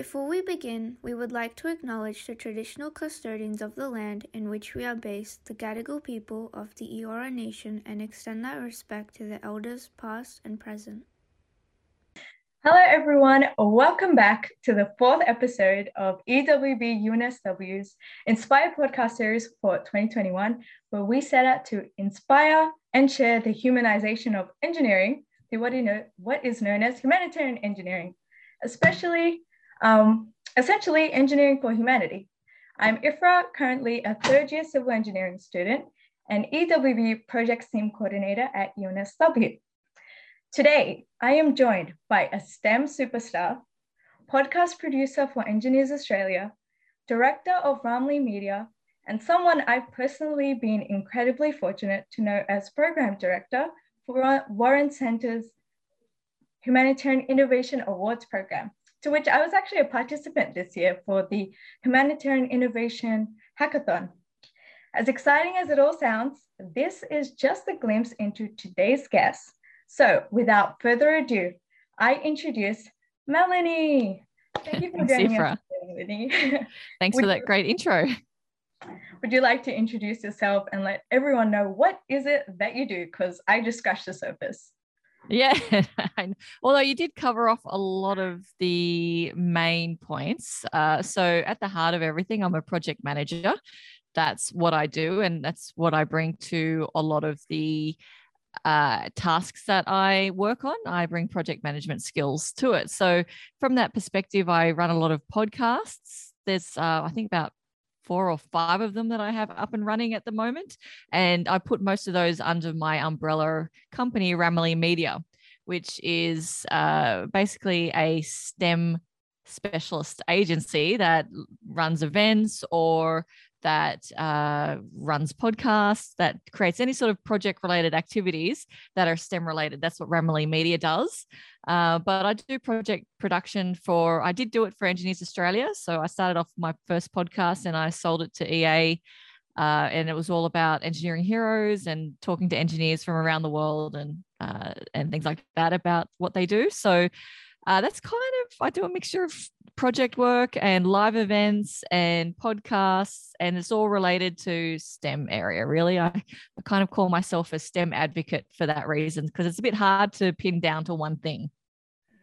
Before we begin, we would like to acknowledge the traditional custodians of the land in which we are based, the Gadigal people of the Eora Nation, and extend that respect to the elders past and present. Hello, everyone. Welcome back to the fourth episode of EWB UNSW's Inspire podcast series for 2021, where we set out to inspire and share the humanization of engineering through what, is known as humanitarian engineering, especially um, essentially engineering for humanity. I'm Ifra, currently a third year civil engineering student and EWB project team coordinator at UNSW. Today, I am joined by a STEM superstar, podcast producer for Engineers Australia, director of Ramlee Media, and someone I've personally been incredibly fortunate to know as program director for Warren Center's Humanitarian Innovation Awards program to which I was actually a participant this year for the Humanitarian Innovation Hackathon. As exciting as it all sounds, this is just a glimpse into today's guest. So without further ado, I introduce Melanie. Thank you for Thanks, joining Ifra. us, Melanie. Thanks for that great intro. Would you like to introduce yourself and let everyone know what is it that you do? Because I just scratched the surface. Yeah. Although you did cover off a lot of the main points. Uh, so, at the heart of everything, I'm a project manager. That's what I do. And that's what I bring to a lot of the uh, tasks that I work on. I bring project management skills to it. So, from that perspective, I run a lot of podcasts. There's, uh, I think, about four or five of them that I have up and running at the moment. And I put most of those under my umbrella company, Ramlee Media, which is uh, basically a STEM specialist agency that runs events or that uh, runs podcasts, that creates any sort of project related activities that are STEM related. That's what Ramlee Media does. Uh, but I do project production for, I did do it for Engineers Australia. So I started off my first podcast and I sold it to EA. Uh, and it was all about engineering heroes and talking to engineers from around the world and uh, and things like that about what they do. So uh, that's kind of I do a mixture of project work and live events and podcasts, and it's all related to STEM area. Really, I, I kind of call myself a STEM advocate for that reason because it's a bit hard to pin down to one thing.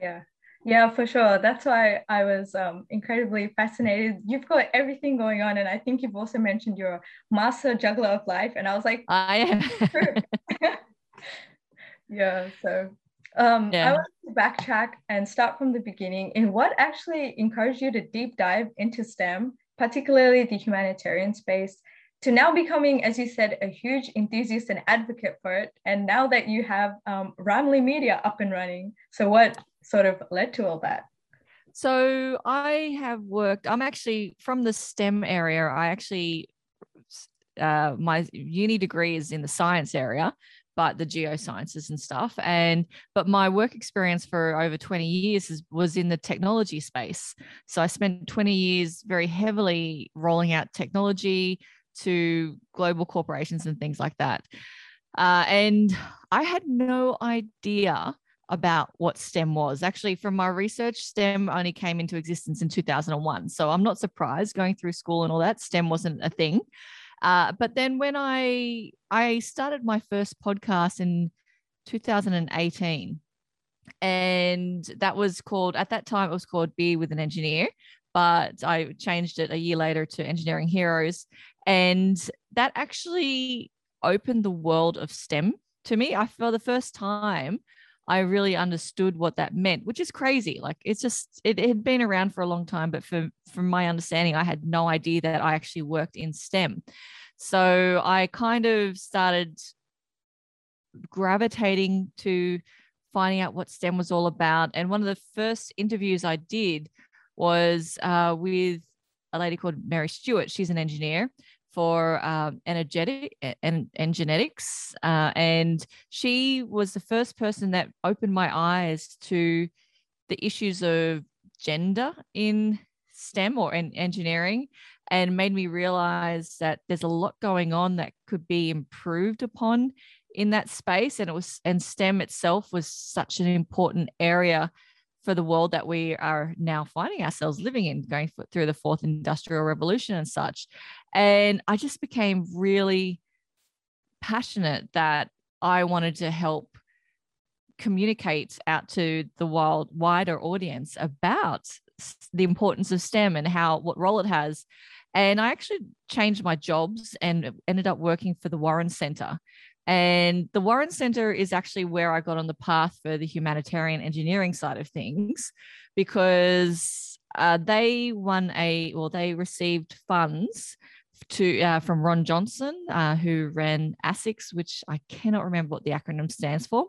Yeah. Yeah, for sure. That's why I was um, incredibly fascinated. You've got everything going on, and I think you've also mentioned you're a master juggler of life. And I was like, I am. yeah. So um, yeah. I want to backtrack and start from the beginning in what actually encouraged you to deep dive into STEM, particularly the humanitarian space, to now becoming, as you said, a huge enthusiast and advocate for it. And now that you have um, Ramlee Media up and running, so what sort of led to all that? So I have worked, I'm actually from the STEM area. I actually, uh, my uni degree is in the science area but the geosciences and stuff. And but my work experience for over 20 years is, was in the technology space. So I spent 20 years very heavily rolling out technology to global corporations and things like that. Uh, and I had no idea about what STEM was. Actually, from my research, STEM only came into existence in 2001. So I'm not surprised going through school and all that, STEM wasn't a thing. Uh, but then when I I started my first podcast in 2018, and that was called at that time it was called Be with an Engineer, but I changed it a year later to Engineering Heroes, and that actually opened the world of STEM to me. I for the first time I really understood what that meant, which is crazy. Like it's just it, it, had been around for a long time, but for from my understanding, I had no idea that I actually worked in STEM. So I kind of started gravitating to finding out what STEM was all about. And one of the first interviews I did was uh, with a lady called Mary Stewart. She's an engineer for um, energetic and, and genetics. Uh, and she was the first person that opened my eyes to the issues of gender in STEM or in engineering and made me realize that there's a lot going on that could be improved upon in that space and it was and STEM itself was such an important area for the world that we are now finding ourselves living in, going through the fourth industrial revolution and such. And I just became really passionate that I wanted to help communicate out to the wild wider audience about the importance of STEM and how what role it has. And I actually changed my jobs and ended up working for the Warren Center. And the Warren Center is actually where I got on the path for the humanitarian engineering side of things because uh, they won a, well, they received funds to uh, from Ron Johnson, uh, who ran ASICS, which I cannot remember what the acronym stands for,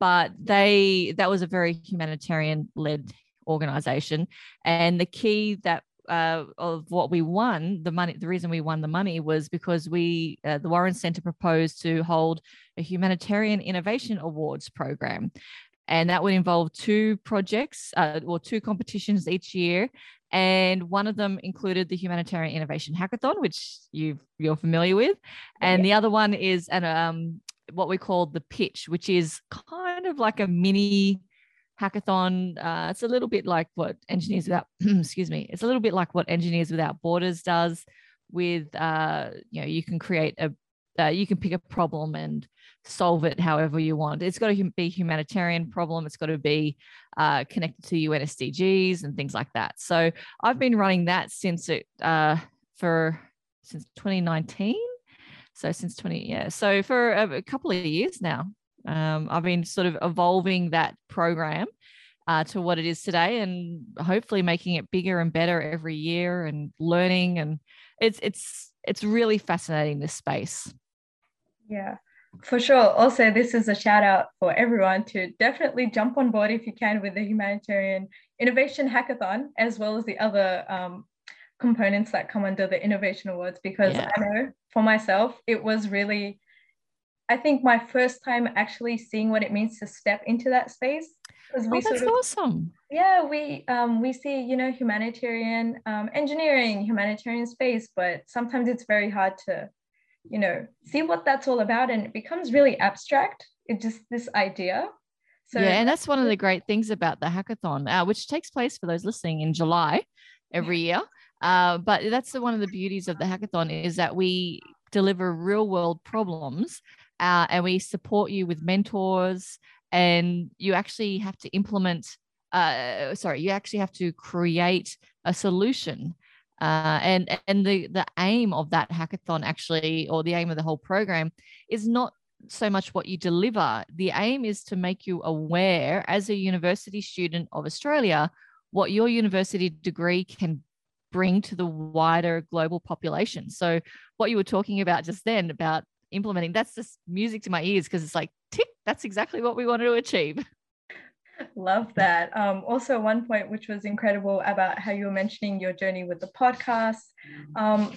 but they that was a very humanitarian led organization, and the key that uh, of what we won, the money, the reason we won the money was because we, uh, the Warren Center proposed to hold a humanitarian innovation awards program. And that would involve two projects uh, or two competitions each year. And one of them included the Humanitarian Innovation Hackathon, which you you're familiar with. And yeah. the other one is an, um, what we call the pitch, which is kind of like a mini hackathon. Uh, it's a little bit like what Engineers Without, excuse me, it's a little bit like what Engineers Without Borders does. With uh, you know, you can create a, uh, you can pick a problem and solve it however you want. It's got to be humanitarian problem. It's got to be uh, connected to UN SDGs and things like that. So I've been running that since it uh, for since 2019. So since 20 yeah. So for a, couple of years now. Um, I've been sort of evolving that program uh, to what it is today, and hopefully making it bigger and better every year, and learning. And it's it's it's really fascinating this space. Yeah, for sure. Also, this is a shout out for everyone to definitely jump on board if you can with the Humanitarian Innovation Hackathon, as well as the other um, components that come under the Innovation Awards, because yeah. I know for myself, it was really I think my first time actually seeing what it means to step into that space. Because we oh, that's sort of, awesome. Yeah, we um, we see you know humanitarian um, engineering, humanitarian space, but sometimes it's very hard to, you know, see what that's all about, and it becomes really abstract. It just this idea. So yeah, and that's one of the great things about the hackathon, uh, which takes place for those listening in July every year. Uh, but that's the, one of the beauties of the hackathon is that we deliver real world problems uh, and we support you with mentors and you actually have to implement uh, sorry you actually have to create a solution uh, and and the the aim of that hackathon actually or the aim of the whole program is not so much what you deliver. The aim is to make you aware as a university student of australia what your university degree can bring to the wider global population. So what you were talking about just then about implementing that's just music to my ears because it's like tick that's exactly what we wanted to achieve love that um, also one point which was incredible about how you were mentioning your journey with the podcast um,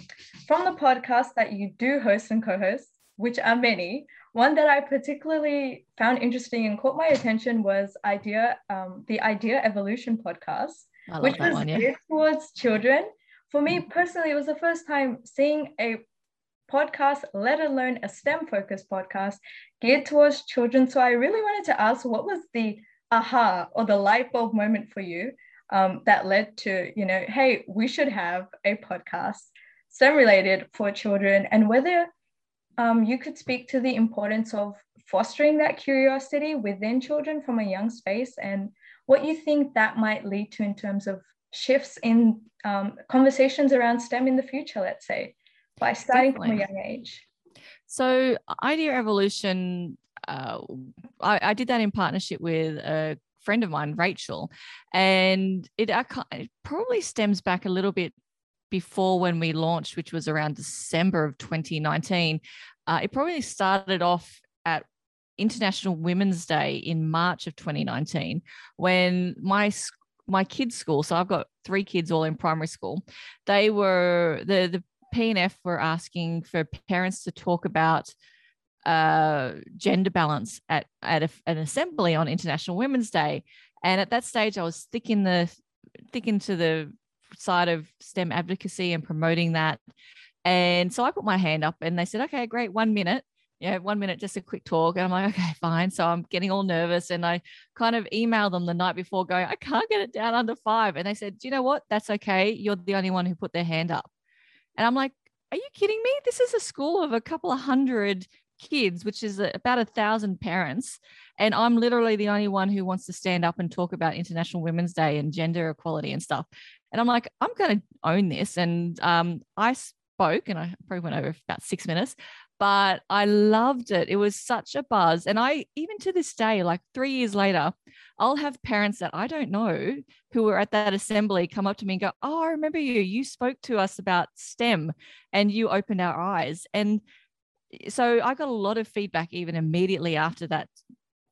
from the podcast that you do host and co-host which are many one that i particularly found interesting and caught my attention was idea um, the idea evolution podcast which was one, yeah. geared towards children for me personally it was the first time seeing a podcast, let alone a STEM focused podcast geared towards children. So I really wanted to ask what was the aha or the light bulb moment for you um, that led to, you know, hey, we should have a podcast STEM related for children and whether um, you could speak to the importance of fostering that curiosity within children from a young space and what you think that might lead to in terms of shifts in um, conversations around STEM in the future, let's say by starting Definitely. from a young age. So, Idea Evolution, uh, I, I, did that in partnership with a friend of mine, Rachel, and it, it probably stems back a little bit before when we launched, which was around December of 2019. Uh, it probably started off at International Women's Day in March of 2019 when my my kids' school, so I've got three kids all in primary school, they were the the PNF were asking for parents to talk about uh, gender balance at, at a, an assembly on International Women's Day. And at that stage, I was thick in the thick into the side of STEM advocacy and promoting that. And so I put my hand up and they said, okay, great, one minute. yeah, one minute, just a quick talk. And I'm like, okay, fine. So I'm getting all nervous. And I kind of emailed them the night before going, I can't get it down under five. And they said, Do you know what? That's okay. You're the only one who put their hand up. And I'm like, Are you kidding me? This is a school of a couple of hundred kids, which is about a thousand parents. And I'm literally the only one who wants to stand up and talk about International Women's Day and gender equality and stuff. And I'm like, I'm going to own this. And um, I spoke, and I probably went over about six minutes, but I loved it. It was such a buzz. And I, even to this day, like three years later, I'll have parents that I don't know who were at that assembly come up to me and go, Oh, I remember you. You spoke to us about STEM and you opened our eyes. And so I got a lot of feedback even immediately after that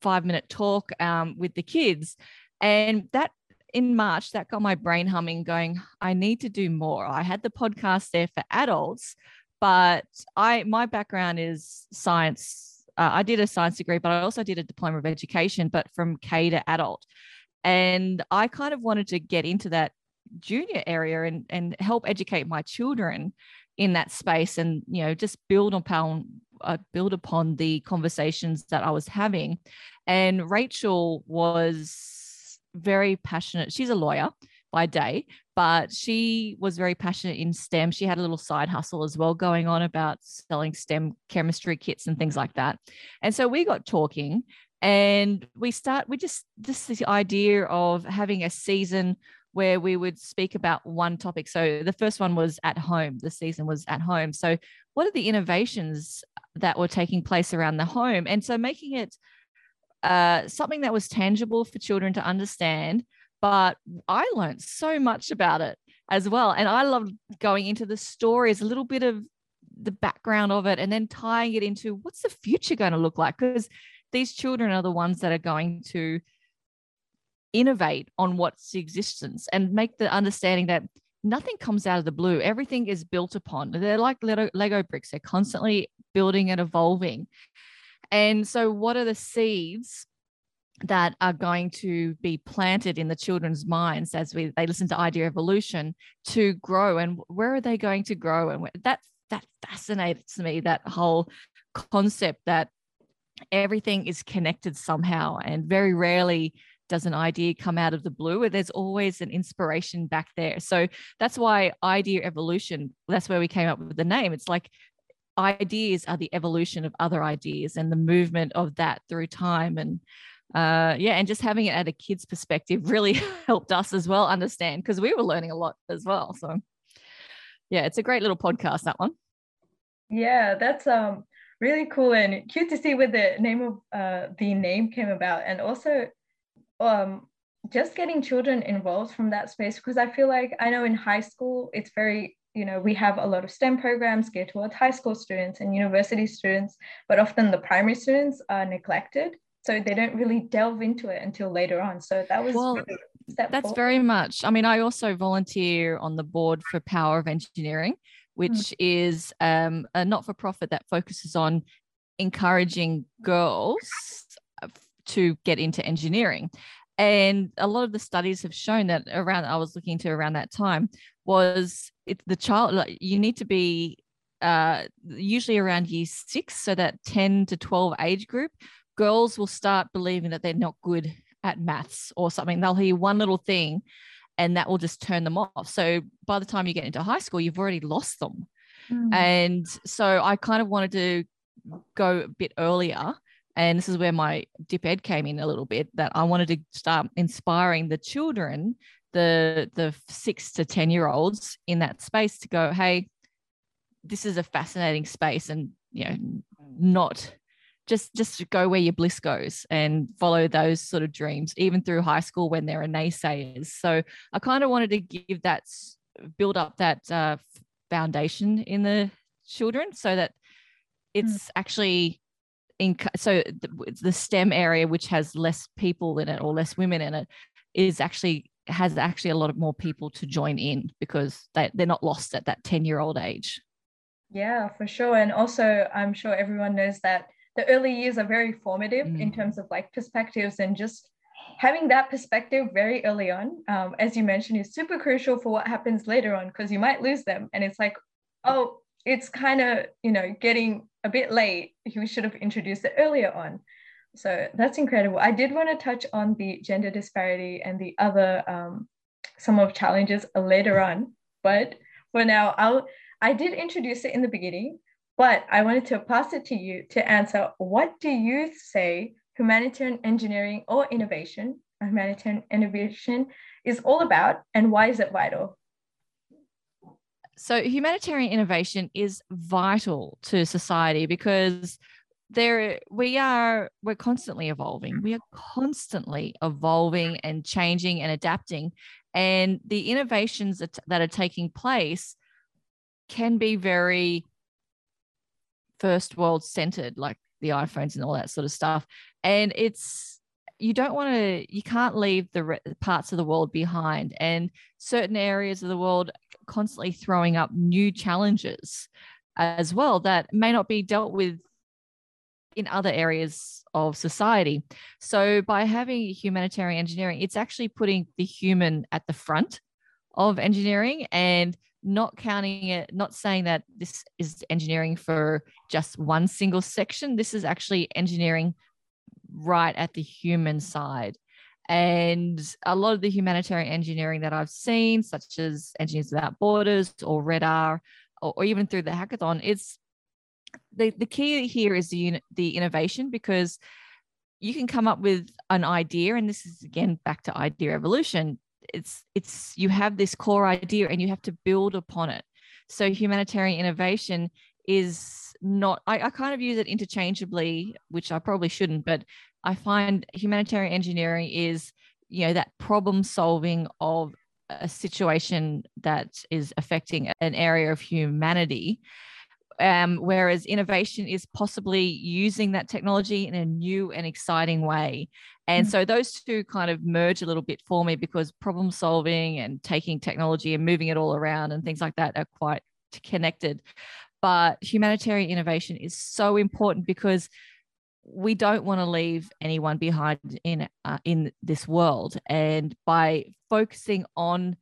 five minute talk um, with the kids. And that in March, that got my brain humming, going, I need to do more. I had the podcast there for adults, but I my background is science. Uh, I did a science degree, but I also did a diploma of education, but from K to adult. And I kind of wanted to get into that junior area and, and help educate my children in that space and you know just build upon uh, build upon the conversations that I was having. And Rachel was very passionate. She's a lawyer by day but she was very passionate in STEM. She had a little side hustle as well going on about selling STEM chemistry kits and things like that. And so we got talking and we start we just just this idea of having a season where we would speak about one topic. So the first one was at home, the season was at home. So, what are the innovations that were taking place around the home? And so, making it uh, something that was tangible for children to understand. But I learned so much about it as well. And I loved going into the stories, a little bit of the background of it, and then tying it into what's the future going to look like? Because these children are the ones that are going to innovate on what's existence and make the understanding that nothing comes out of the blue. Everything is built upon. They're like Lego, bricks. They're constantly building and evolving. And so, what are the seeds that are going to be planted in the children's minds as we they listen to idea evolution to grow? And where are they going to grow? And that that fascinates me. That whole concept that everything is connected somehow, and very rarely does an idea come out of the blue there's always an inspiration back there. So that's why idea evolution that's where we came up with the name. It's like ideas are the evolution of other ideas and the movement of that through time. And uh, yeah and just having it at a kid's perspective really helped us as well understand because we were learning a lot as well. So yeah it's a great little podcast that one. Yeah that's um really cool and cute to see where the name of uh, the name came about. And also um, just getting children involved from that space because I feel like I know in high school it's very you know we have a lot of STEM programs geared towards high school students and university students, but often the primary students are neglected, so they don't really delve into it until later on. So that was well, that's forward. very much. I mean, I also volunteer on the board for Power of Engineering, which mm. is um, a not-for-profit that focuses on encouraging girls to get into engineering. And a lot of the studies have shown that around, I was looking to around that time, was it, the child, like, you need to be uh, usually around year six, so that 10 to 12 age group, girls will start believing that they're not good at maths or something. They'll hear one little thing and that will just turn them off. So by the time you get into high school, you've already lost them. Mm. And so I kind of wanted to go a bit earlier and this is where my dip ed came in a little bit that i wanted to start inspiring the children the the six to ten year olds in that space to go hey this is a fascinating space and you know not just just go where your bliss goes and follow those sort of dreams even through high school when there are naysayers so i kind of wanted to give that build up that uh, foundation in the children so that it's mm. actually in so the, the STEM area, which has less people in it or less women in it, is actually has actually a lot of more people to join in because they, they're not lost at that 10 year old age. Yeah, for sure. And also, I'm sure everyone knows that the early years are very formative mm. in terms of like perspectives and just having that perspective very early on, um, as you mentioned, is super crucial for what happens later on because you might lose them. And it's like, oh, it's kind of, you know, getting a bit late. We should have introduced it earlier on. So that's incredible. I did want to touch on the gender disparity and the other um, some of challenges later on, but for now, I'll I did introduce it in the beginning, but I wanted to pass it to you to answer. What do you say humanitarian engineering or innovation, humanitarian innovation, is all about, and why is it vital? So, humanitarian innovation is vital to society because there we are we're constantly evolving. We are constantly evolving and changing and adapting. And the innovations that, that are taking place can be very first world centered like the iphones and all that sort of stuff. And it's you don't want to you can't leave the parts of the world behind and certain areas of the world constantly throwing up new challenges as well that may not be dealt with in other areas of society. So by having humanitarian engineering, it's actually putting the human at the front of engineering and not counting it, not saying that this is engineering for just one single section. This is actually engineering right at the human side. And a lot of the humanitarian engineering that I've seen, such as Engineers Without Borders or RedR, or, or even through the hackathon, it's the, the key here is the, the innovation because you can come up with an idea and this is again back to idea evolution it's it's you have this core idea and you have to build upon it so humanitarian innovation is not I, I kind of use it interchangeably which i probably shouldn't but i find humanitarian engineering is you know that problem solving of a situation that is affecting an area of humanity um, whereas innovation is possibly using that technology in a new and exciting way. And mm-hmm. so those two kind of merge a little bit for me because problem solving and taking technology and moving it all around and things like that are quite connected. But humanitarian innovation is so important because we don't want to leave anyone behind in uh, in this world. And by focusing on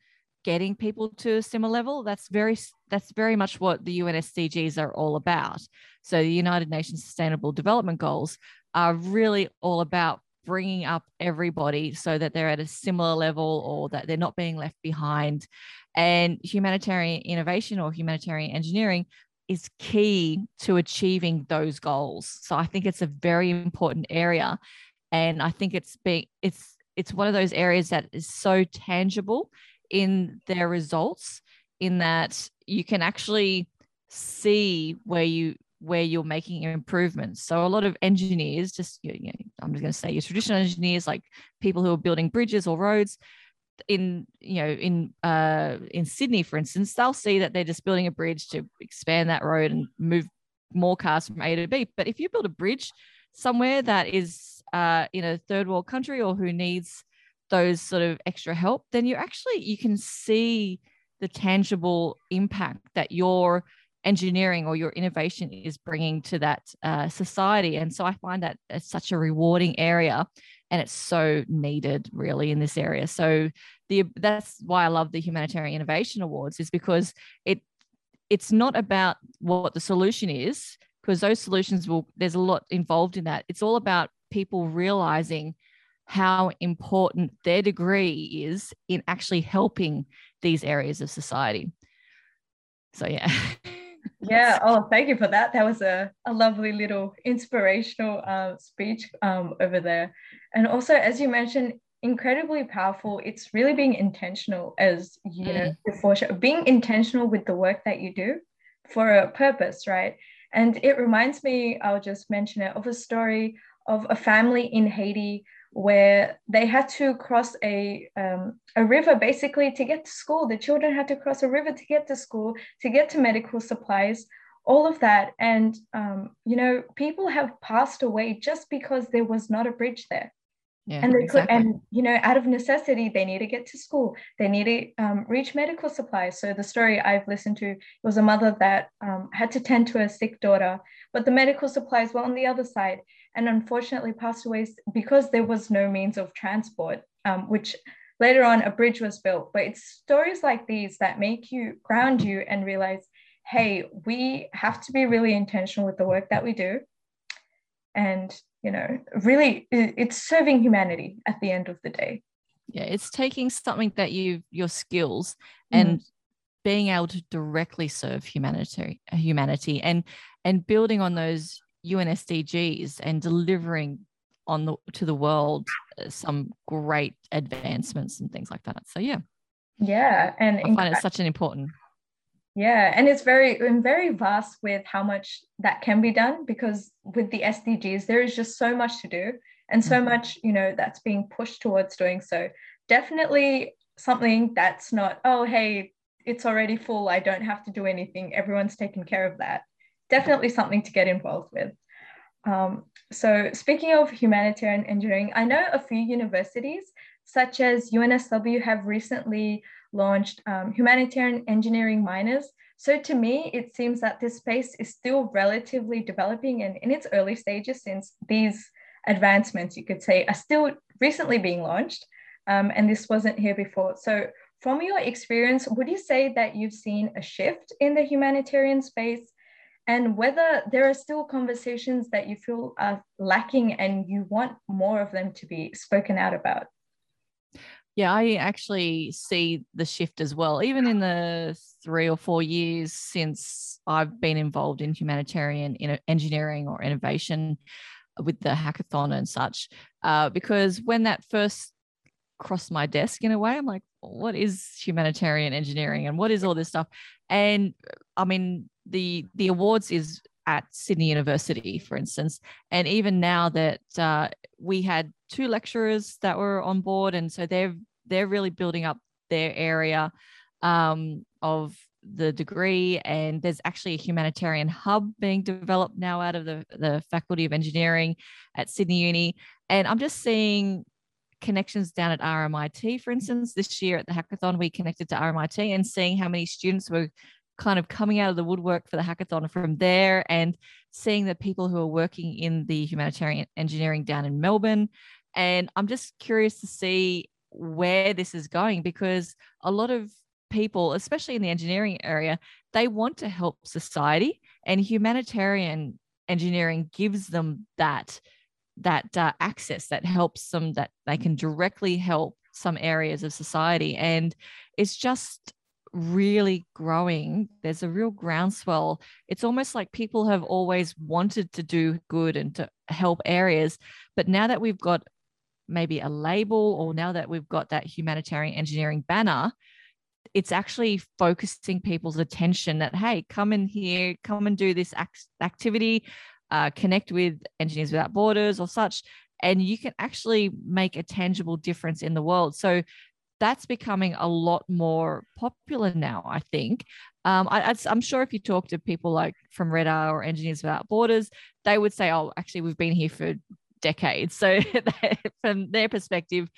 getting people to a similar level that's very that's very much what the UN SDGs are all about. So the United Nations sustainable development goals are really all about bringing up everybody so that they're at a similar level or that they're not being left behind. And humanitarian innovation or humanitarian engineering is key to achieving those goals so i think it's a very important area and i think it's being it's it's one of those areas that is so tangible in their results in that you can actually see where you where you're making improvements. So a lot of engineers, just you know, I'm just going to say your traditional engineers, like people who are building bridges or roads, in you know in uh in Sydney, for instance, they'll see that they're just building a bridge to expand that road and move more cars from A to B. But if you build a bridge somewhere that is uh, in a third world country or who needs those sort of extra help, then you actually you can see the tangible impact that your engineering or your innovation is bringing to that uh, society. And so I find that it's such a rewarding area, and it's so needed really in this area. So the that's why I love the humanitarian innovation awards is because it it's not about what the solution is because those solutions will there's a lot involved in that. It's all about people realizing how important their degree is in actually helping these areas of society. So, yeah. yeah. Oh, thank you for that. That was a, a lovely little inspirational uh, speech um, over there. And also, as you mentioned, incredibly powerful. It's really being intentional, as you mm. know, before being intentional with the work that you do for a purpose, right? And it reminds me, I'll just mention it, of a story of a family in Haiti where they had to cross a um, a river basically to get to school. The children had to cross a river to get to school, to get to medical supplies, all of that. And um, you know, people have passed away just because there was not a bridge there. Yeah, and they exactly. could, and you know, out of necessity, they need to get to school. They need to um, reach medical supplies. So the story I've listened to was a mother that um, had to tend to a sick daughter, but the medical supplies were on the other side and unfortunately passed away because there was no means of transport, um, which later on a bridge was built. But it's stories like these that make you ground you and realize hey, we have to be really intentional with the work that we do. And, you know, really, it's serving humanity at the end of the day. Yeah, it's taking something that you, your skills, and mm. being able to directly serve humanity, humanity, and and building on those UN SDGs and delivering on the to the world uh, some great advancements and things like that. So yeah. Yeah, and I find it such an important. Yeah, and it's very and very vast with how much that can be done because with the SDGs there is just so much to do and so mm-hmm. much you know that's being pushed towards doing so. Definitely something that's not oh hey it's already full I don't have to do anything everyone's taken care of that. Definitely something to get involved with. Um, so speaking of humanitarian engineering, I know a few universities such as UNSW have recently launched um, humanitarian engineering minors. So to me, it seems that this space is still relatively developing and in its early stages since these advancements, you could say, are still recently being launched. Um, and this wasn't here before. So from your experience, would you say that you've seen a shift in the humanitarian space and whether there are still conversations that you feel are lacking and you want more of them to be spoken out about. Yeah, I actually see the shift as well. Even in the three or four years since I've been involved in humanitarian in engineering or innovation with the hackathon and such, uh, because when that first crossed my desk in a way, I'm like, what is humanitarian engineering and what is all this stuff? And I mean, the the awards is at Sydney University, for instance, and even now that uh, we had two lecturers that were on board, and so they're they're really building up their area um, of the degree. And there's actually a humanitarian hub being developed now out of the, the faculty of engineering at sydney uni. And i'm just seeing connections down at rmit for instance. This year at the hackathon we connected to rmit and seeing how many students were kind of coming out of the woodwork for the hackathon from there and seeing the people who are working in the humanitarian engineering down in Melbourne. And I'm just curious to see where this is going because a lot of people, especially in the engineering area, they want to help society and humanitarian engineering gives them that that uh, access that helps them that they can directly help some areas of society and it's just really growing. There's a real groundswell. It's almost like people have always wanted to do good and to help areas. But now that we've got maybe a label or now that we've got that humanitarian engineering banner, it's actually focusing people's attention that, hey, come in here, come and do this activity, uh, connect with Engineers Without Borders or such. And you can actually make a tangible difference in the world. So that's becoming a lot more popular now, I think. Um, I, am sure if you talk to people like from RedR or Engineers Without Borders, they would say, oh, actually, we've been here for decades. So from their perspective,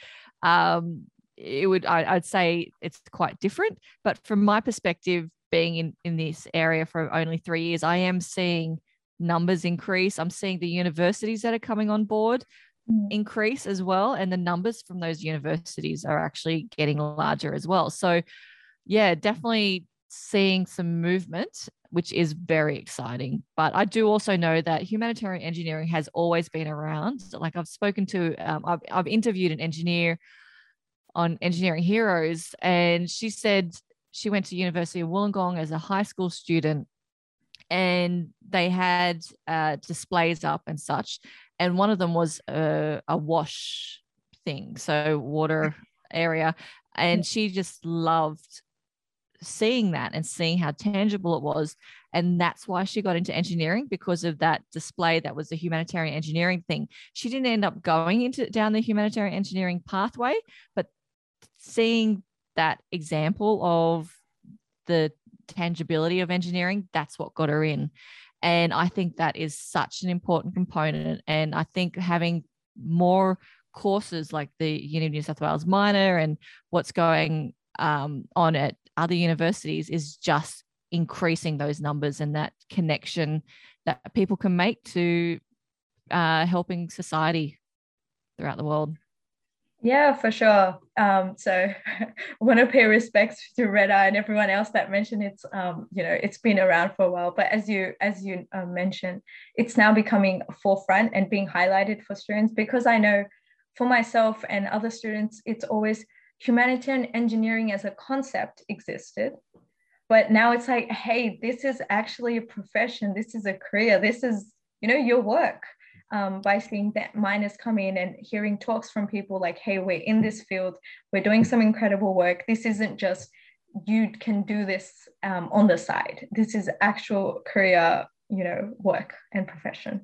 um, it would I, would say it's quite different. But from my perspective, being in, in this area for only three years, I am seeing numbers increase. I'm seeing the universities that are coming on board Mm. increase as well and the numbers from those universities are actually getting larger as well. So yeah definitely seeing some movement which is very exciting. But i do also know that humanitarian engineering has always been around. Like i've spoken to um, I've, I've interviewed an engineer on engineering heroes and she said she went to university of wollongong as a high school student and they had uh, displays up and such and one of them was a, a wash thing, so water area, and she just loved seeing that and seeing how tangible it was and that's why she got into engineering because of that display that was the humanitarian engineering thing. She didn't end up going into down the humanitarian engineering pathway but seeing that example of the tangibility of engineering that's what got her in and I think that is such an important component. And I think having more courses like the University of New South Wales minor and what's going um, on at other universities is just increasing those numbers and that connection that people can make to uh, helping society throughout the world. Yeah, for sure. Um, so I want to pay respects to Red Eye and everyone else that mentioned it's um, you know it's been around for a while, but as you as you uh, mentioned, it's now becoming forefront and being highlighted for students because I know for myself and other students, it's always humanitarian engineering as a concept existed, but now it's like, hey, this is actually a profession, this is a career, this is you know your work um, by seeing that minors come in and hearing talks from people like, hey, we're in this field, we're doing some incredible work. This isn't just you can do this um, on the side. This is actual career, you know, work and profession.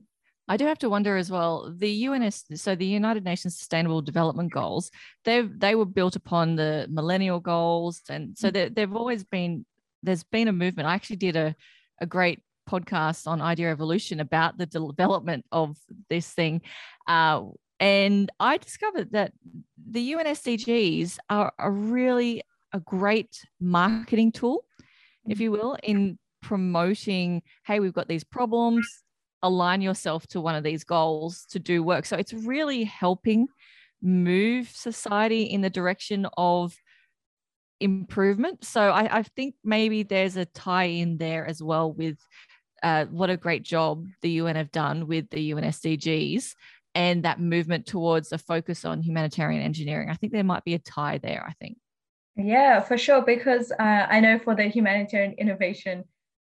I do have to wonder as well. The UNS, so the United Nations Sustainable Development Goals, they they were built upon the Millennial Goals, and so mm. they've always been. There's been a movement. I actually did a a great podcast on Idea Evolution about the development of this thing. Uh, and I discovered that the UNSDGs are a really a great marketing tool, if you will, in promoting, hey, we've got these problems, align yourself to one of these goals to do work. So it's really helping move society in the direction of improvement. So I, I, think maybe there's a tie in there as well with uh, what a great job the UN have done with the UN SDGs and that movement towards a focus on humanitarian engineering. I think there might be a tie there, I think. Yeah, for sure. Because uh, I know for the humanitarian innovation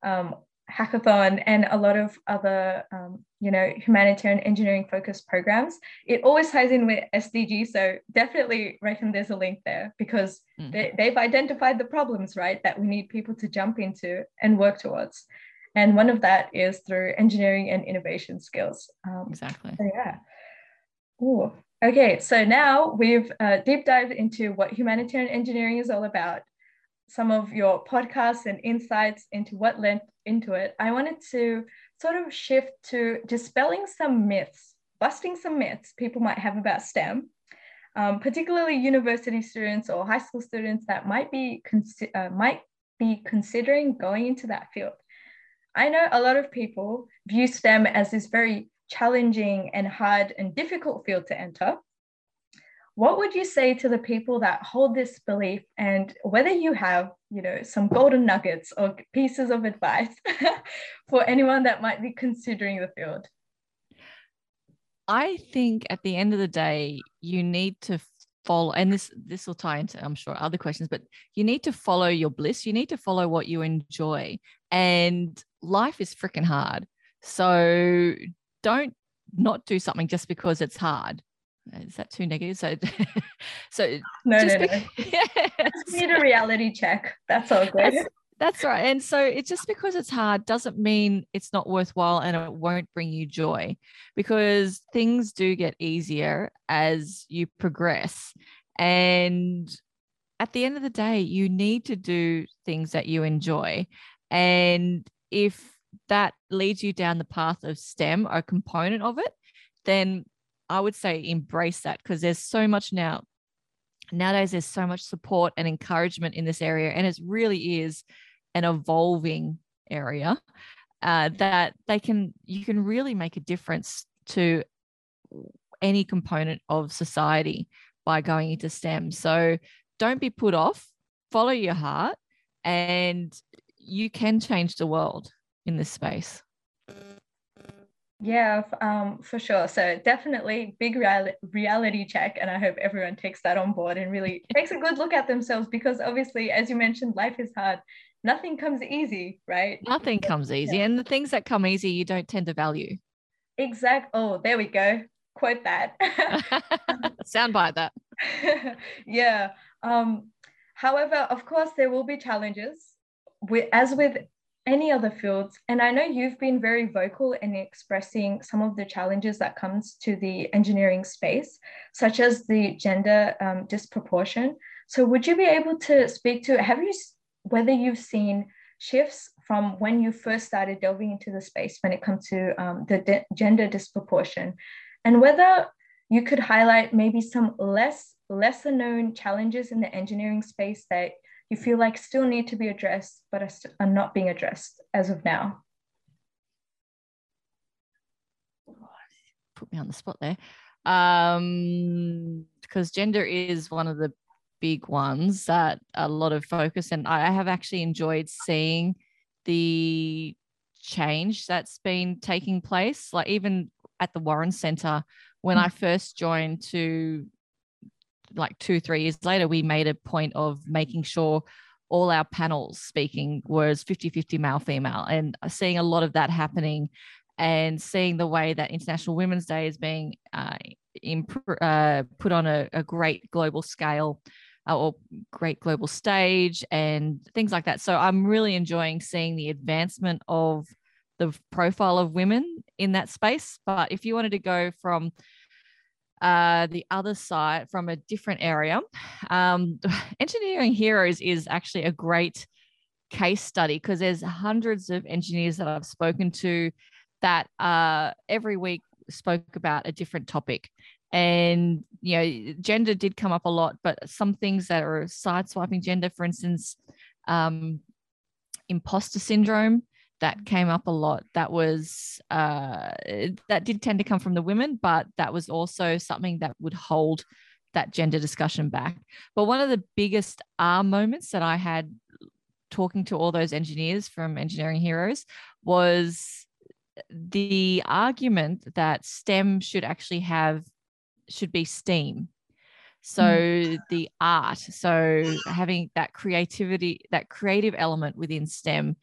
um, hackathon and a lot of other, um, you know, humanitarian engineering focused programs, it always ties in with SDG. So definitely reckon there's a link there because mm. they, they've identified the problems, right, that we need people to jump into and work towards. And one of that is through engineering and innovation skills. Um, exactly. So yeah. Ooh. Okay, so now we've uh, deep dived into what humanitarian engineering is all about, some of your podcasts and insights into what led into it. I wanted to sort of shift to dispelling some myths, busting some myths people might have about STEM, um, particularly university students or high school students that might be uh, might be considering going into that field. I know a lot of people view STEM as this very challenging and hard and difficult field to enter. What would you say to the people that hold this belief and whether you have, you know, some golden nuggets or pieces of advice for anyone that might be considering the field? I think at the end of the day, you need to follow and this this will tie into i'm sure other questions but you need to follow your bliss you need to follow what you enjoy and life is freaking hard so don't not do something just because it's hard is that too negative so so no no, no. yeah. need a reality check that's all good that's, that's right. And so it's just because it's hard doesn't mean it's not worthwhile and it won't bring you joy because things do get easier as you progress. And at the end of the day, you need to do things that you enjoy. And if that leads you down the path of STEM or a component of it, then I would say embrace that because there's so much now. Nowadays, there's so much support and encouragement in this area, and it really is an evolving area uh, that they can you can really make a difference to any component of society by going into STEM. So don't be put off, follow your heart, and you can change the world in this space. Yeah, um, for sure. So definitely big real- reality check, and I hope everyone takes that on board and really takes a good look at themselves because obviously, as you mentioned, life is hard, nothing comes easy, right? Nothing comes easy. Yeah. And the things that come easy, you don't tend to value. Exact. Oh, there we go. Quote that. Soundbite that. yeah. Um, however, of course, there will be challenges. As with any other fields, and I know you've been very vocal in expressing some of the challenges that comes to the engineering space, such as the gender um, disproportion. So, would you be able to speak to? Have you whether you've seen shifts from when you first started delving into the space when it comes to um, the de- gender disproportion, and whether you could highlight maybe some less lesser known challenges in the engineering space that you feel like still need to be addressed but are, st- are not being addressed as of now. Put me on the spot there. Um, because gender is one of the big ones that a lot of focus and I have actually enjoyed seeing the change that's been taking place. Like even at the Warren Center, when I first joined to like two, three years later, we made a point of making sure all our panels speaking was 50 50 male female and seeing a lot of that happening and seeing the way that International Women's Day is being uh, imp- uh, put on a, a, great global scale uh, or great global stage and things like that. So I'm really enjoying seeing the advancement of the profile of women in that space. But if you wanted to go from uh, the other side, from a different area, um, Engineering Heroes is actually a great case study because there's hundreds of engineers that I've spoken to that uh, every week spoke about a different topic. And, you know, gender did come up a lot, but some things that are sideswiping gender, for instance, um, imposter syndrome that came up a lot that was uh, that did tend to come from the women but that was also something that would hold that gender discussion back but one of the biggest ah moments that i had talking to all those engineers from engineering heroes was the argument that STEM should actually have should be STEAM. So mm. the art, so having that creativity, that creative element within STEM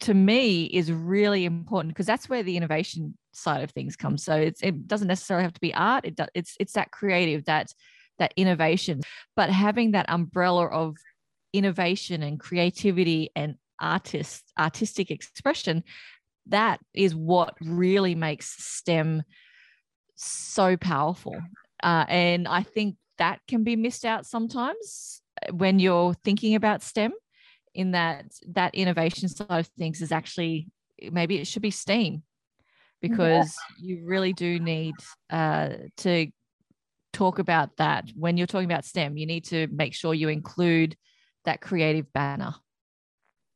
to me is really important because that's where the innovation side of things comes. So it doesn't necessarily have to be art. It it's it's that creative, that that innovation, but having that umbrella of innovation and creativity and artist artistic expression that is what really makes STEM so powerful. Uh, and I think that can be missed out sometimes when you're thinking about STEM, in that that innovation side of things is actually maybe it should be STEAM because yeah. you really do need uh, to talk about that when you're talking about STEM. You need to make sure you include that creative banner.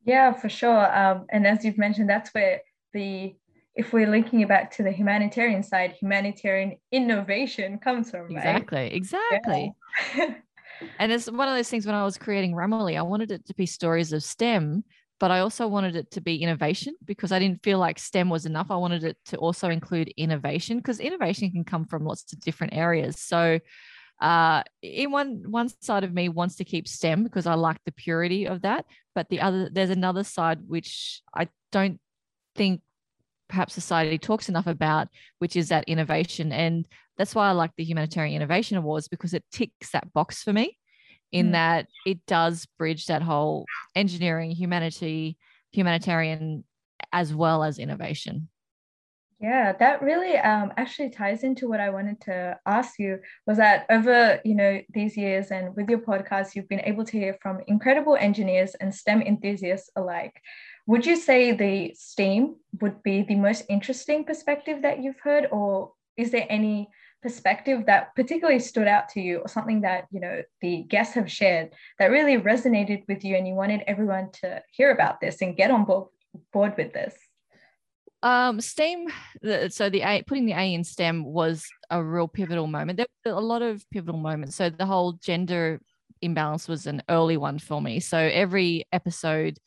Yeah, for sure. Um, and as you've mentioned, that's where the if we're linking it back to the humanitarian side, humanitarian innovation comes from. Exactly, right? exactly. Yeah. and it's one of those things when I was creating Grammarly, I wanted it to be stories of STEM, but I also wanted it to be innovation because I didn't feel like STEM was enough. I wanted it to also include innovation because innovation can come from lots of different areas. So uh in one one side of me wants to keep stem because i like the purity of that but the other there's another side which i don't think perhaps society talks enough about, which is that innovation. And that's why I like the Humanitarian Innovation Awards because it ticks that box for me in mm. that it does bridge that whole engineering, humanity, humanitarian, as well as innovation. Yeah, that really um, actually ties into what I wanted to ask you was that over you know these years and with your podcast, you've been able to hear from incredible engineers and STEM enthusiasts alike. Would you say the STEAM would be the most interesting perspective that you've heard, or is there any perspective that particularly stood out to you, or something that you know the guests have shared that really resonated with you, and you wanted everyone to hear about this and get on board board with this? Um, STEAM, so the A, putting the A in STEM was a real pivotal moment. There were a lot of pivotal moments. So the whole gender imbalance was an early one for me. So every episode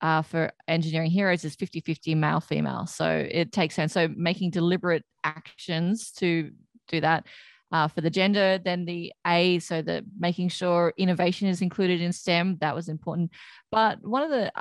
uh, for engineering heroes is 50 50 male female. So it takes sense. So making deliberate actions to do that. Uh, for the gender, then the A, so the making sure innovation is included in STEM, that was important. But one of the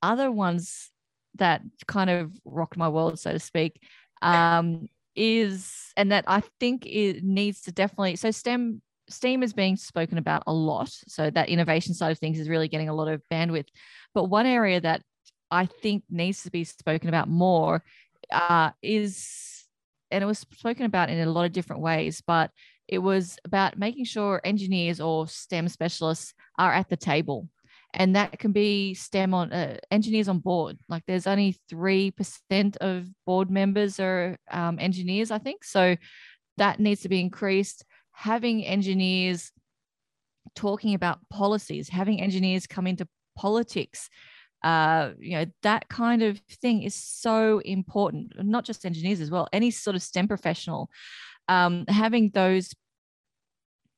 other ones that kind of rocked my world, so to speak, um, is, and that I think it needs to definitely, so STEM STEAM is being spoken about a lot. So that innovation side of things is really getting a lot of bandwidth. But one area that I think needs to be spoken about more uh, is, and it was spoken about in a lot of different ways, but it was about making sure engineers or STEM specialists are at the table. And that can be STEM on uh, engineers on board. Like there's only 3% of board members are um, engineers, I think. So that needs to be increased having engineers talking about policies, having engineers come into politics, uh, you know, that kind of thing is so important, not just engineers as well, any sort of STEM professional, um, having those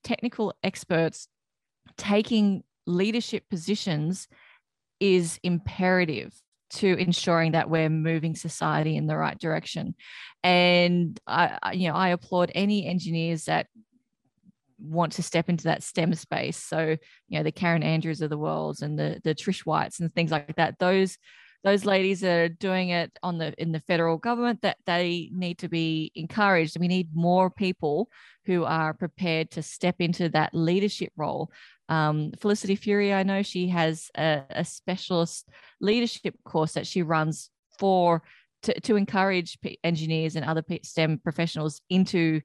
technical experts taking leadership positions is imperative to ensuring that we're moving society in the right direction. And I, you know, I applaud any engineers that want to step into that STEM space. So, you know, the Karen Andrews of the world and the the Trish Whites and things like that. Those those ladies are doing it on the in the federal government that they need to be encouraged. We need more people who are prepared to step into that leadership role. Um, Felicity Furey, I know she has a, a specialist leadership course that she runs for to, to encourage engineers and other STEM professionals into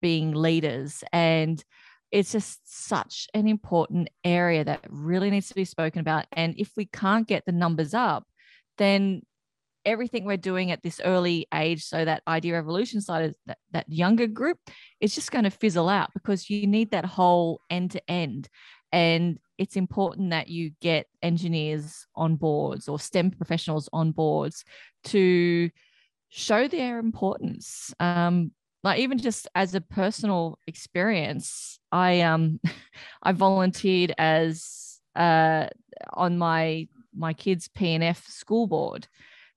being leaders. And it's just such an important area that really needs to be spoken about. And if we can't get the numbers up, then everything we're doing at this early age, so that idea revolution side that, that younger group, is just going to fizzle out because you need that whole end to end. And it's important that you get engineers on boards or STEM professionals on boards to show their importance. Um, like even just as a personal experience, I um I volunteered as uh on my my kids P&F school board.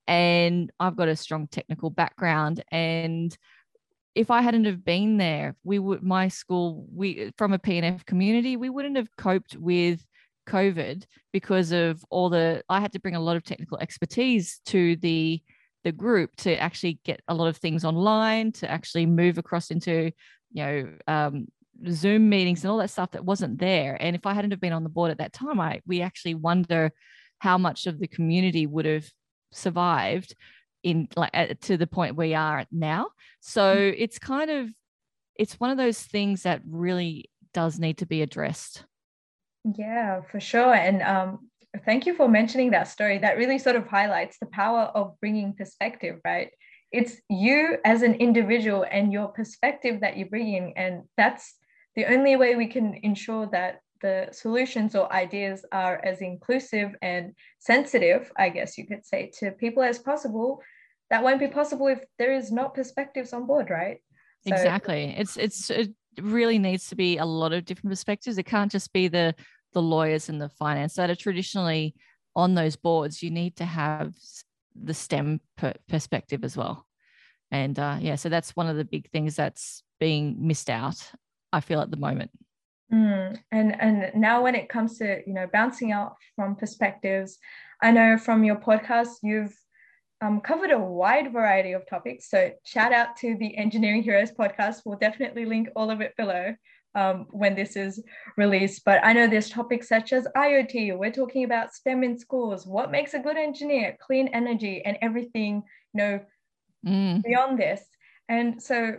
And I've got a strong technical background. And if I hadn't have been there, we would my school we from a P&F community, we wouldn't have coped with COVID because of all the I had to bring a lot of technical expertise to the the group to actually get a lot of things online, to actually move across into, you know, um, Zoom meetings and all that stuff that wasn't there. And if I hadn't have been on the board at that time, I we actually wonder how much of the community would have survived in like to the point we are now. So mm. it's kind of it's one of those things that really does need to be addressed. Yeah, for sure. And um, thank you for mentioning that story. That really sort of highlights the power of bringing perspective, right? It's you as an individual and your perspective that you're bringing. And that's the only way we can ensure that the solutions or ideas are as inclusive and sensitive, I guess you could say, to people as possible. That won't be possible if there is not perspectives on board, right? So, exactly. It's it's it really needs to be a lot of different perspectives. It can't just be the the lawyers and the finance that are traditionally on those boards, you need to have the STEM per- perspective as well. And uh, yeah, so that's one of the big things that's being missed out, I feel, at the moment. Mm, and and now when it comes to you know bouncing out from perspectives, I know from your podcast you've um, covered a wide variety of topics. So shout out to the Engineering Heroes podcast. We'll definitely link all of it below um, when this is released. But I know there's topics such as IoT. We're talking about STEM in schools. What makes a good engineer? Clean energy and everything, you know, mm. beyond this. And so,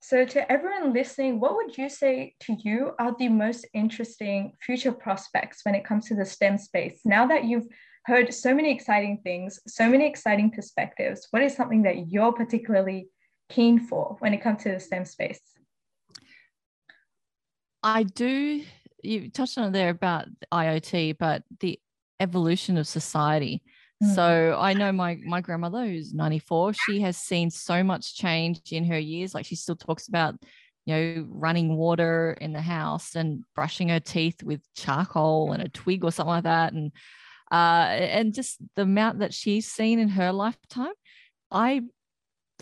so to everyone listening, what would you say to you are the most interesting future prospects when it comes to the STEM space? Now that you've heard so many exciting things, so many exciting perspectives, what is something that you're particularly keen for when it comes to the STEM space? I do. You touched on it there about IoT, but the evolution of society. Mm. So I know my my grandmother who's 94, she has seen so much change in her years. Like she still talks about, you know, running water in the house and brushing her teeth with charcoal and a twig or something like that. And uh and just the amount that she's seen in her lifetime. I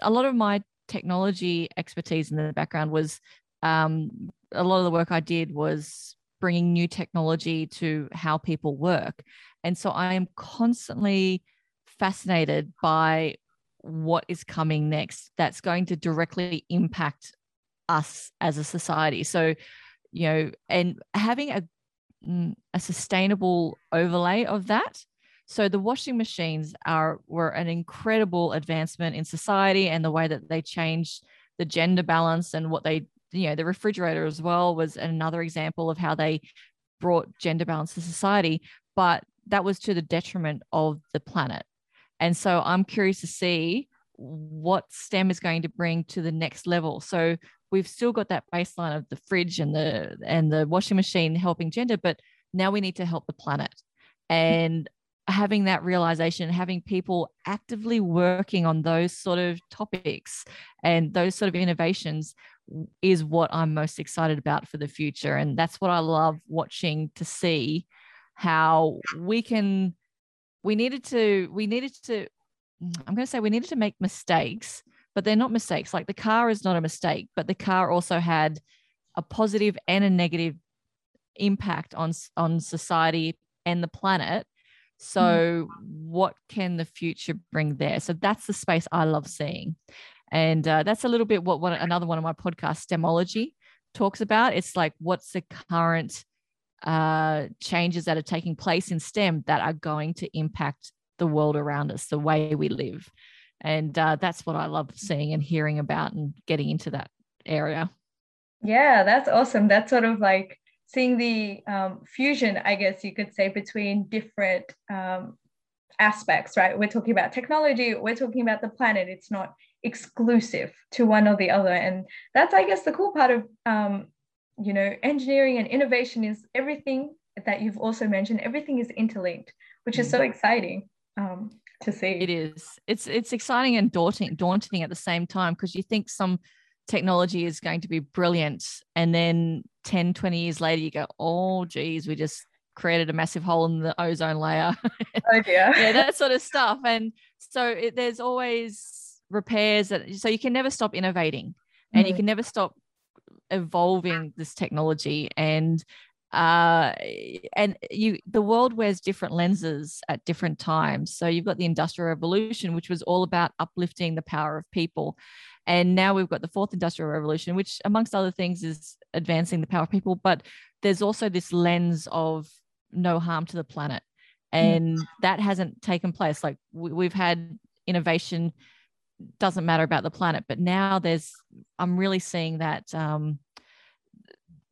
a lot of my technology expertise in the background was um, a lot of the work I did was bringing new technology to how people work. And so I am constantly fascinated by what is coming next that's going to directly impact us as a society. So, you know, and having a mm, a sustainable overlay of that. So the washing machines are were an incredible advancement in society and the way that they changed the gender balance and what they you know the refrigerator as well was another example of how they brought gender balance to society but that was to the detriment of the planet. And so i'm curious to see what stem is going to bring to the next level. So we've still got that baseline of the fridge and the and the washing machine helping gender but now we need to help the planet. And having that realization, having people actively working on those sort of topics and those sort of innovations is what I'm most excited about for the future. And that's what I love watching to see how we can, we needed to, we needed to, I'm going to say we needed to make mistakes, but they're not mistakes. Like the car is not a mistake, but the car also had a positive and a negative impact on on society and the planet so mm. what can the future bring there so that's the space i love seeing and uh, that's a little bit what another one of my podcasts stemology talks about it's like what's the current uh, changes that are taking place in stem that are going to impact the world around us the way we live and uh, that's what i love seeing and hearing about and getting into that area yeah that's awesome that's sort of like seeing the um, fusion, I guess you could say, between different um, aspects, right? We're talking about technology, we're talking about the planet. It's not exclusive to one or the other. And that's, I guess, the cool part of, um, you know, engineering and innovation is everything that you've also mentioned, everything is interlinked, which is so mm. exciting. Um, to see it is it's it's exciting and daunting daunting at the same time because you think some technology is going to be brilliant and then 10 20 years later you go oh geez we just created a massive hole in the ozone layer oh dear yeah that sort of stuff and so it, there's always repairs that so you can never stop innovating and mm. you can never stop evolving this technology and uh, and you the world wears different lenses at different times so you've got the industrial revolution which was all about uplifting the power of people and now we've got the fourth industrial revolution, which, amongst other things, is advancing the power of people. But there's also this lens of no harm to the planet. Hmm. And mm. that hasn't taken place. Like we, have had innovation, doesn't matter about the planet. But now there's, I'm really seeing that. Um,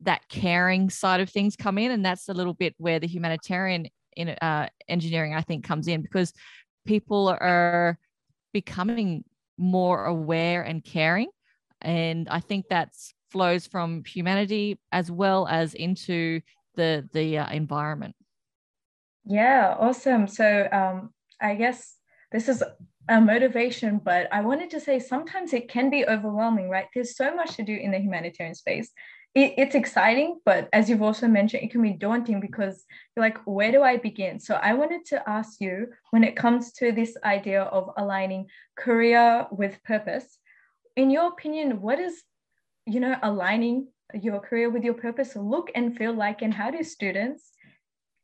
that caring side of things come in and that's a little bit where the humanitarian in uh, engineering i think comes in because people are becoming more aware and caring. And I think that flows from humanity as well as into the the uh, environment. Yeah, awesome. So um, I guess this is a motivation, but I wanted to say sometimes it can be overwhelming, right? There's so much to do in the humanitarian space. It, it's exciting, but as you've also mentioned, it can be daunting because you're like, where do I begin? So I wanted to ask you when it comes to this idea of aligning career with purpose, in your opinion, what is, you know, aligning your career with your purpose look and feel like, and how do students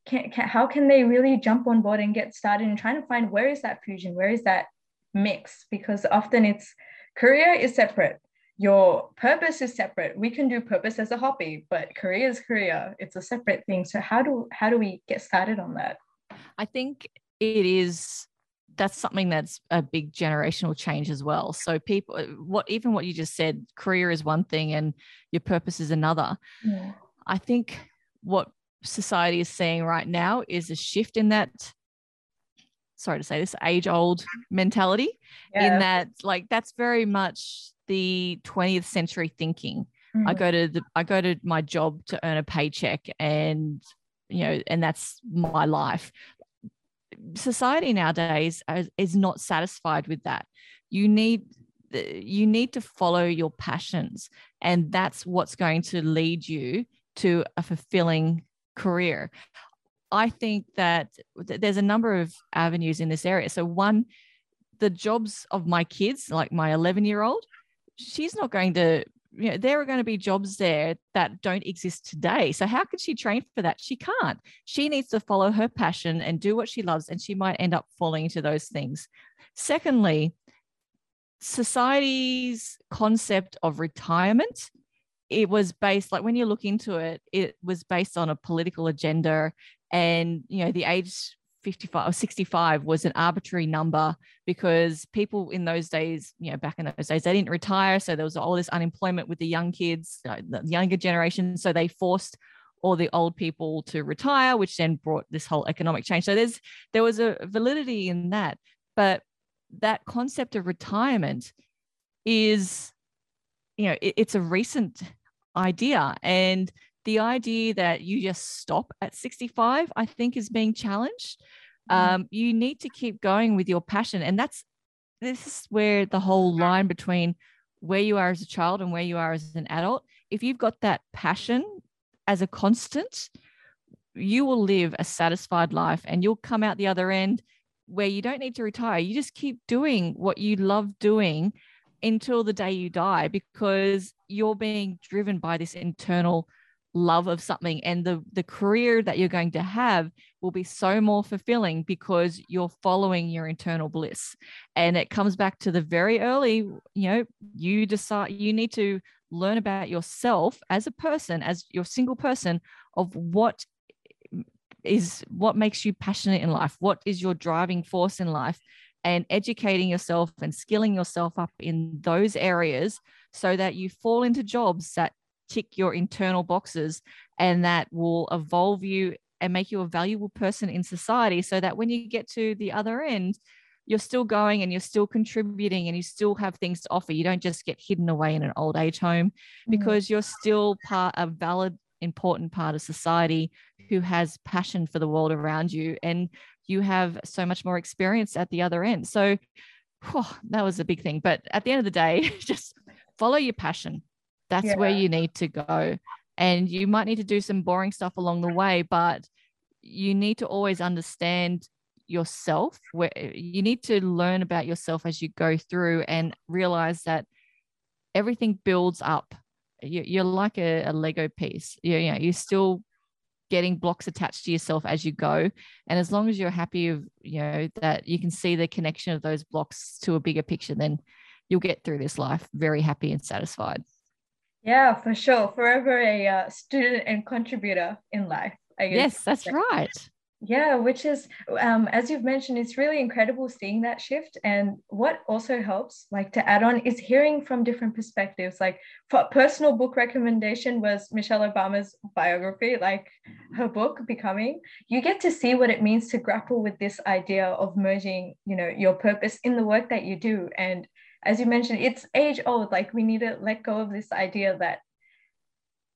can, can, how can they really jump on board and get started and trying to find where is that fusion where is that mix? Because often it's career is separate your purpose is separate. We can do purpose as a hobby but career is career. It's a separate thing. So how do how do we get started on that? I think it is that's something that's a big generational change as well. So people what even what you just said career is one thing and your purpose is another. Yeah. i think what society is seeing right now is a shift in that sorry to say this age old mentality yeah. in that like that's very much the 20th century thinking. Mm-hmm. I go to the I go to my job to earn a paycheck and you know and that's my life. Society nowadays is not satisfied with that. You need you need to follow your passions and that's what's going to lead you to a fulfilling career. I think that there's a number of avenues in this area. So one the jobs of my kids, like my 11 year old, she's not going to you know there are going to be jobs there that don't exist today so how could she train for that she can't she needs to follow her passion and do what she loves and she might end up falling into those things secondly society's concept of retirement it was based like when you look into it it was based on a political agenda and you know the age 55 or 65 was an arbitrary number because people in those days, you know, back in those days, they didn't retire. So there was all this unemployment with the young kids, uh, the younger generation. So they forced all the old people to retire, which then brought this whole economic change. So there's there was a validity in that. But that concept of retirement is, you know, it, it's a recent idea. And the idea that you just stop at 65, I think, is being challenged. Mm-hmm. Um, you need to keep going with your passion. And that's this is where the whole line between where you are as a child and where you are as an adult, if you've got that passion as a constant, you will live a satisfied life and you'll come out the other end where you don't need to retire. You just keep doing what you love doing until the day you die because you're being driven by this internal love of something. And the the career that you're going to have will be so more fulfilling because you're following your internal bliss. And it comes back to the very early you know you decide you need to learn about yourself as a person as your single person of what is what makes you passionate in life what is your driving force in life and educating yourself and skilling yourself up in those areas so that you fall into jobs that tick your internal boxes and that will evolve you and make you a valuable person in society so that when you get to the other end you're still going and you're still contributing and you still have things to offer you don't just get hidden away in an old age home mm. because you're still part a valid important part of society who has passion for the world around you and you have so much more experience at the other end. So whew, that was a big thing. But at the end of the day just follow your passion. That's yeah. where you need to go. And you might need to do some boring stuff along the way, but you need to always understand yourself where you need to learn about yourself as you go through and realize that everything builds up. You, are like a, a, lego piece. You, you know, you're still getting blocks attached to yourself as you go and as long as you're happy of you know that you can see the connection of those blocks to a bigger picture then you'll get through this life very happy and satisfied yeah, for sure. Forever a uh, student and contributor in life. I guess. Yes, that's right. Yeah, which is, um, as you've mentioned, it's really incredible seeing that shift. And what also helps, like to add on, is hearing from different perspectives. Like, for personal book recommendation was Michelle Obama's biography, like her book Becoming. You get to see what it means to grapple with this idea of merging, you know, your purpose in the work that you do, and as you mentioned, it's age old. Like we need to let go of this idea that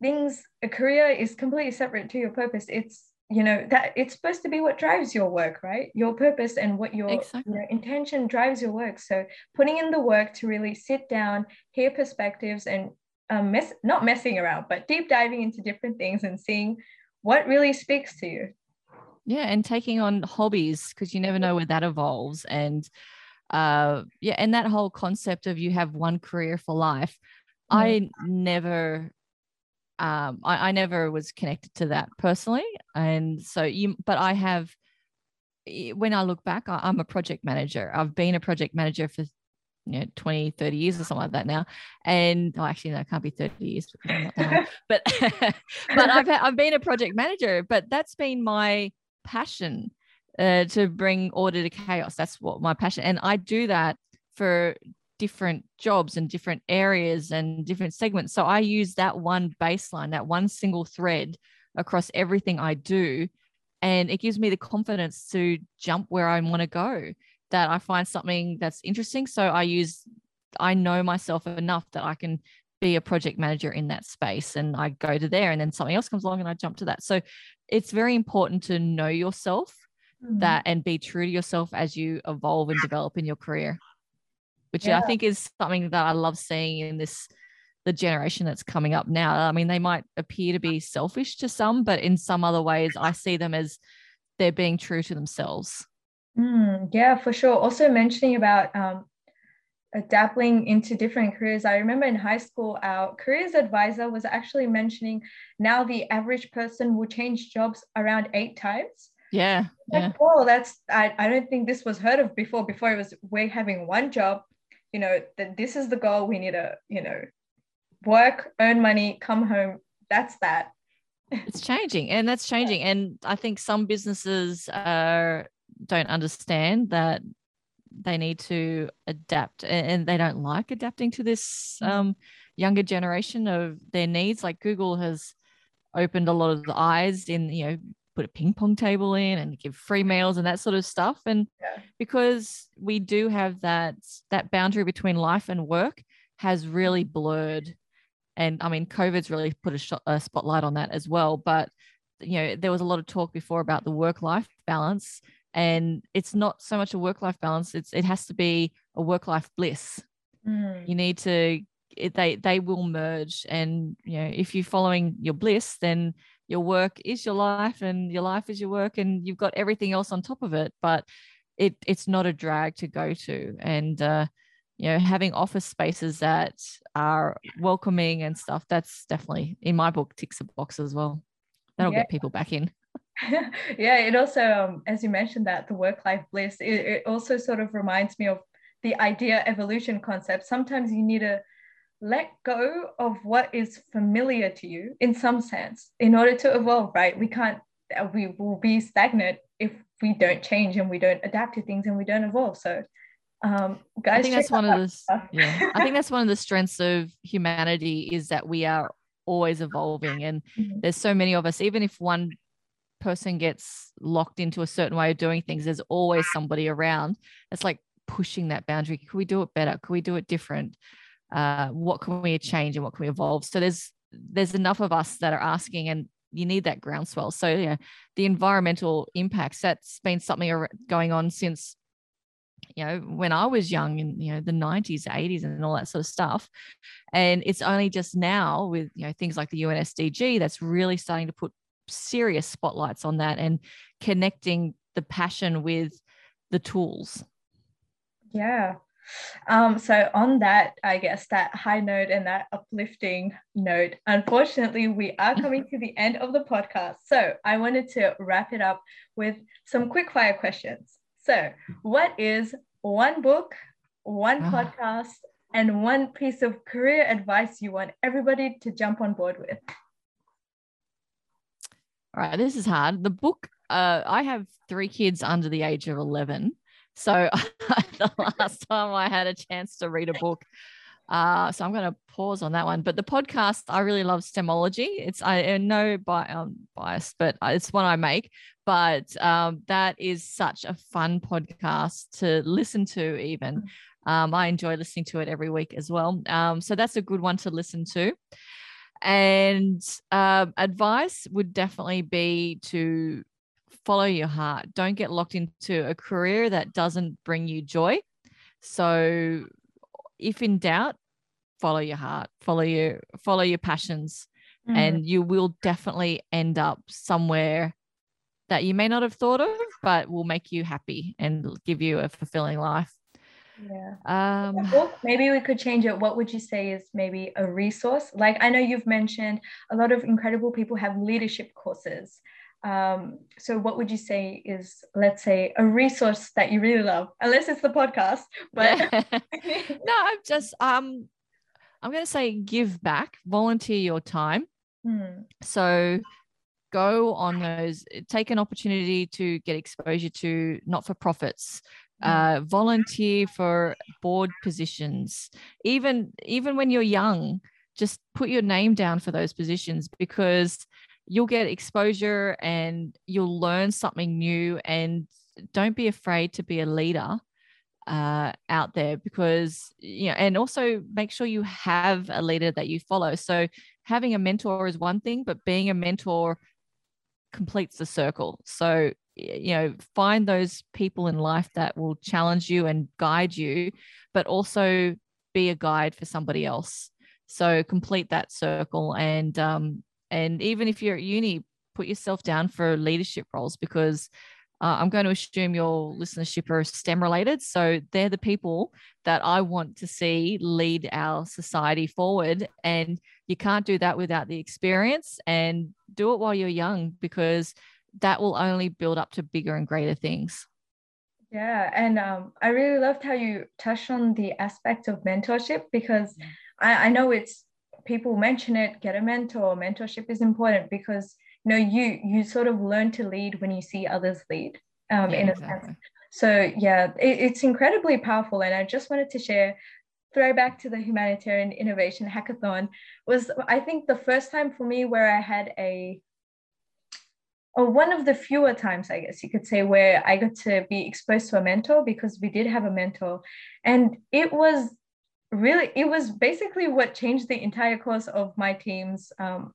things, a career is completely separate to your purpose. It's you know that it's supposed to be what drives your work right your purpose and what your exactly. you know, intention drives your work so putting in the work to really sit down hear perspectives and um, mess not messing around but deep diving into different things and seeing what really speaks to you yeah and taking on hobbies because you never know where that evolves and uh yeah and that whole concept of you have one career for life mm. i never um I, I never was connected to that personally and so you but i have when i look back I, i'm a project manager i've been a project manager for you know 20 30 years or something like that now and oh, actually no it can't be 30 years but but I've, I've been a project manager but that's been my passion uh, to bring order to chaos. That's what my passion. And I do that for different jobs and different areas and different segments. So I use that one baseline, that one single thread across everything I do. And it gives me the confidence to jump where I want to go, that I find something that's interesting. So I use, I know myself enough that I can be a project manager in that space and I go to there and then something else comes along and I jump to that. So it's very important to know yourself mm-hmm. that and be true to yourself as you evolve and develop in your career which yeah. i think is something that i love seeing in this the generation that's coming up now i mean they might appear to be selfish to some but in some other ways i see them as they're being true to themselves mm, yeah for sure also mentioning about um, dabbling into different careers. I remember in high school, our careers advisor was actually mentioning now the average person will change jobs around eight times. Yeah. Like, yeah. oh, that's I, I don't think this was heard of before. Before it was we're having one job, you know, that this is the goal. We need to, you know, work, earn money, come home. That's that. It's changing and that's changing. And I think some businesses uh, don't understand that they need to adapt and they don't like adapting to this mm. um, younger generation of their needs. Like Google has opened a lot of the eyes in, you know, put a ping pong table in and give free meals and that sort of stuff and yeah. because we do have that that boundary between life and work has really blurred and i mean covid's really put a, shot, a spotlight on that as well but you know there was a lot of talk before about the work life balance and it's not so much a work life balance it's it has to be a work life bliss mm. you need to it, they they will merge and you know if you're following your bliss then your work is your life and your life is your work and you've got everything else on top of it but it it's not a drag to go to. And uh you know having office spaces that are welcoming and stuff that's definitely in my book ticks a box as well. That'll yeah. get people back in. Yeah it also um, as you mentioned that the work life bliss it, it also sort of reminds me of the idea evolution concept. Sometimes you need to let go of what is familiar to you in some sense. In order to evolve right? We can't uh, we will be stagnant if we don't change and we don't adapt to things and we don't evolve. So um, guys i think that's one of the yeah. I think that's one of the strengths of humanity is that we are always evolving and mm-hmm. there's so many of us even if one person gets locked into a certain way of doing things there's always somebody around it's like pushing that boundary. Could we do it better? Could we do it different uh, what can we change and what can we evolve? So there's there's enough of us that are asking and you need that groundswell. So yeah the environmental impacts that's been something going on since you know when i was young in you know the 90s 80s and all that sort of stuff. And it's only just now with you know things like the UN SDG that's really starting to put serious spotlights on that and connecting the passion with the tools. Yeah um, so on that, I guess that high note and that uplifting note, unfortunately, we are coming to the end of the podcast. So I wanted to wrap it up with some quick fire questions. So, what is one book, one ah. podcast, and one piece of career advice you want everybody to jump on board with? All right, this is hard. The book, uh, I have three kids under the age of 11. So the last time I had a chance to read a book, uh, so I'm going to pause on that one. But the podcast, I really love Stemology. It's I know by um, bias, but it's one I make. But um, that is such a fun podcast to listen to. Even um, I enjoy listening to it every week as well. Um, so that's a good one to listen to. And uh, advice would definitely be to follow your heart. Don't get locked into a career that doesn't bring you joy. So if in doubt, follow your heart, follow your follow your passions mm. and you will definitely end up somewhere that you may not have thought of but will make you happy and give you a fulfilling life. Yeah. Um, maybe we could change it. What would you say is maybe a resource? Like I know you've mentioned a lot of incredible people have leadership courses. Um, so what would you say is, let's say, a resource that you really love, unless it's the podcast, but no, I'm just um I'm gonna say give back, volunteer your time. Hmm. So go on those, take an opportunity to get exposure to not-for-profits, hmm. uh, volunteer for board positions. Even even when you're young, just put your name down for those positions because you'll get exposure and you'll learn something new and don't be afraid to be a leader uh, out there because you know and also make sure you have a leader that you follow. So having a mentor is one thing but being a mentor completes the circle. So you know find those people in life that will challenge you and guide you but also be a guide for somebody else. So complete that circle and um, and even if you're at uni, put yourself down for leadership roles because uh, I'm going to assume your listenership are STEM related. So they're the people that I want to see lead our society forward. And you can't do that without the experience and do it while you're young because that will only build up to bigger and greater things. Yeah. And um, I really loved how you touched on the aspect of mentorship because I, I know it's people mention it get a mentor mentorship is important because you know you you sort of learn to lead when you see others lead um, yeah, in a exactly. sense so yeah it, it's incredibly powerful and i just wanted to share throwback to the humanitarian innovation hackathon was i think the first time for me where i had a or one of the fewer times i guess you could say where i got to be exposed to a mentor because we did have a mentor and it was really it was basically what changed the entire course of my team's um,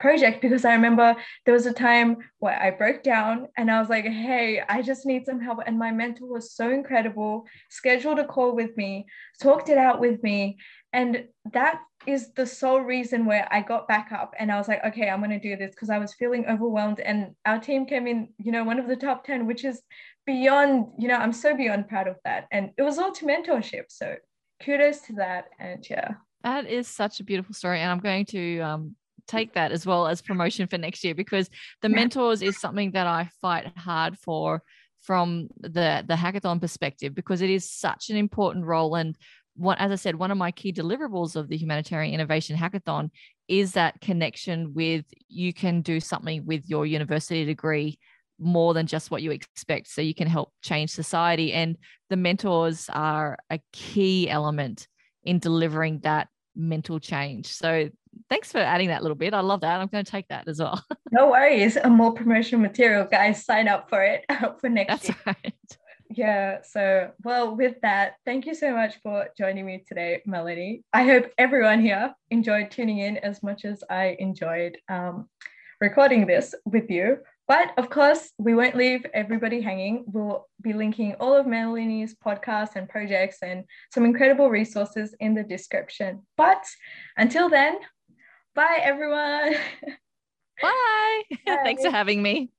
project because I remember there was a time where I broke down and I was like, hey, I just need some help. And my mentor was so incredible, scheduled a call with me, talked it out with me. And that is the sole reason where I got back up and I was like, okay, I'm going to do this because I was feeling overwhelmed. And our team came in, you know, one of the top 10, which is beyond, you know, I'm so beyond proud of that. And it was all to mentorship. So kudos to that. And yeah. That is such a beautiful story. And I'm going to um, take that as well as promotion for next year because the mentors is something that I fight hard for from the the hackathon perspective because it is such an important role and what as I said one of my key deliverables of the humanitarian innovation hackathon is that connection with you can do something with your university degree more than just what you expect so you can help change society and the mentors are a key element in delivering that mental change so thanks for adding that little bit. I love that. I'm going to take that as well. no worries. A more promotional material, guys. Sign up for it for next That's year. right. Yeah. So, well, with that, thank you so much for joining me today, Melanie. I hope everyone here enjoyed tuning in as much as I enjoyed um, recording this with you. But of course, we won't leave everybody hanging. We'll be linking all of Melanie's podcasts and projects and some incredible resources in the description. But until then, Bye, everyone. Bye. Bye. Thanks for having me.